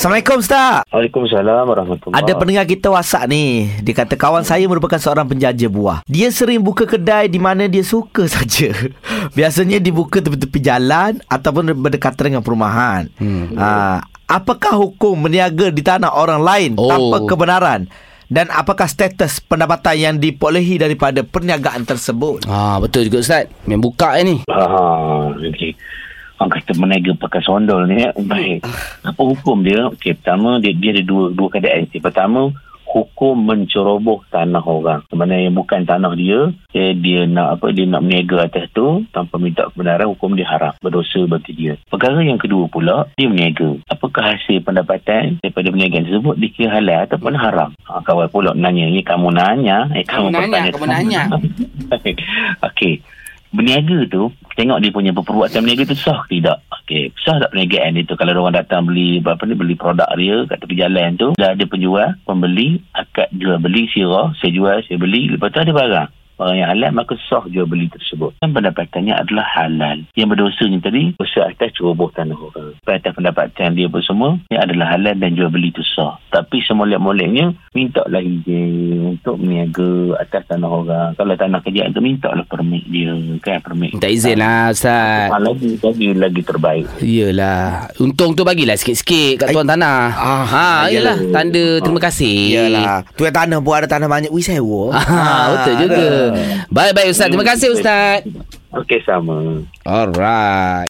Assalamualaikum Ustaz. Waalaikumsalam warahmatullahi Ada pendengar kita WhatsApp ni. Dia kata kawan saya merupakan seorang penjaja buah. Dia sering buka kedai di mana dia suka saja. Biasanya dibuka tepi-tepi jalan ataupun berdekatan dengan perumahan. Hmm. Ha, apakah hukum berniaga di tanah orang lain Oh. tanpa kebenaran? Dan apakah status pendapatan yang diperolehi daripada perniagaan tersebut? Ah betul juga Ustaz. Main buka eh, ni. Ha, okay. Orang kata menega pakai sondol ni. ya. Baik. Apa hukum dia? Okey, pertama dia, dia ada dua dua keadaan. Yang pertama, hukum menceroboh tanah orang. Mana yang bukan tanah dia, eh, dia nak apa dia nak meniaga atas tu tanpa minta kebenaran, hukum dia haram. Berdosa bagi dia. Perkara yang kedua pula, dia meniaga. Apakah hasil pendapatan daripada perniagaan tersebut dikira halal ataupun haram? Ha, kawan pula nanya, ni kamu nanya, eh Kamu kamu, nanya, kamu nanya. Okey. Berniaga tu, tengok dia punya perbuatan berniaga tu sah tidak. Okey, sah tak perniagaan dia tu kalau orang datang beli apa ni beli produk dia kat tepi jalan tu, dah ada penjual, pembeli, akad jual beli sirah, saya jual, saya beli, lepas tu ada barang. Barang yang halal maka sah jual beli tersebut. Dan pendapatannya adalah halal. Yang berdosanya tadi, dosa atas ceroboh tanah orang. Atas pendapatan dia pun semua, adalah halal dan jual beli itu sah. Tapi semolek-moleknya, minta lah izin untuk meniaga atas tanah orang. Kalau tanah kerjaan tu, minta lah permit dia. Kan permit. Minta izin lah Ustaz. Ha, lagi, lagi, lagi terbaik. Yelah Untung tu bagilah sikit-sikit Kat tuan tanah Ah, ha, Yelah yelah. Tanda terima kasih Yalah. Tu yang tanah pun ada tanah banyak. Wih sewa. Ah, betul juga. Baik-baik Ustaz. Terima kasih Ustaz. Okey, sama. Alright.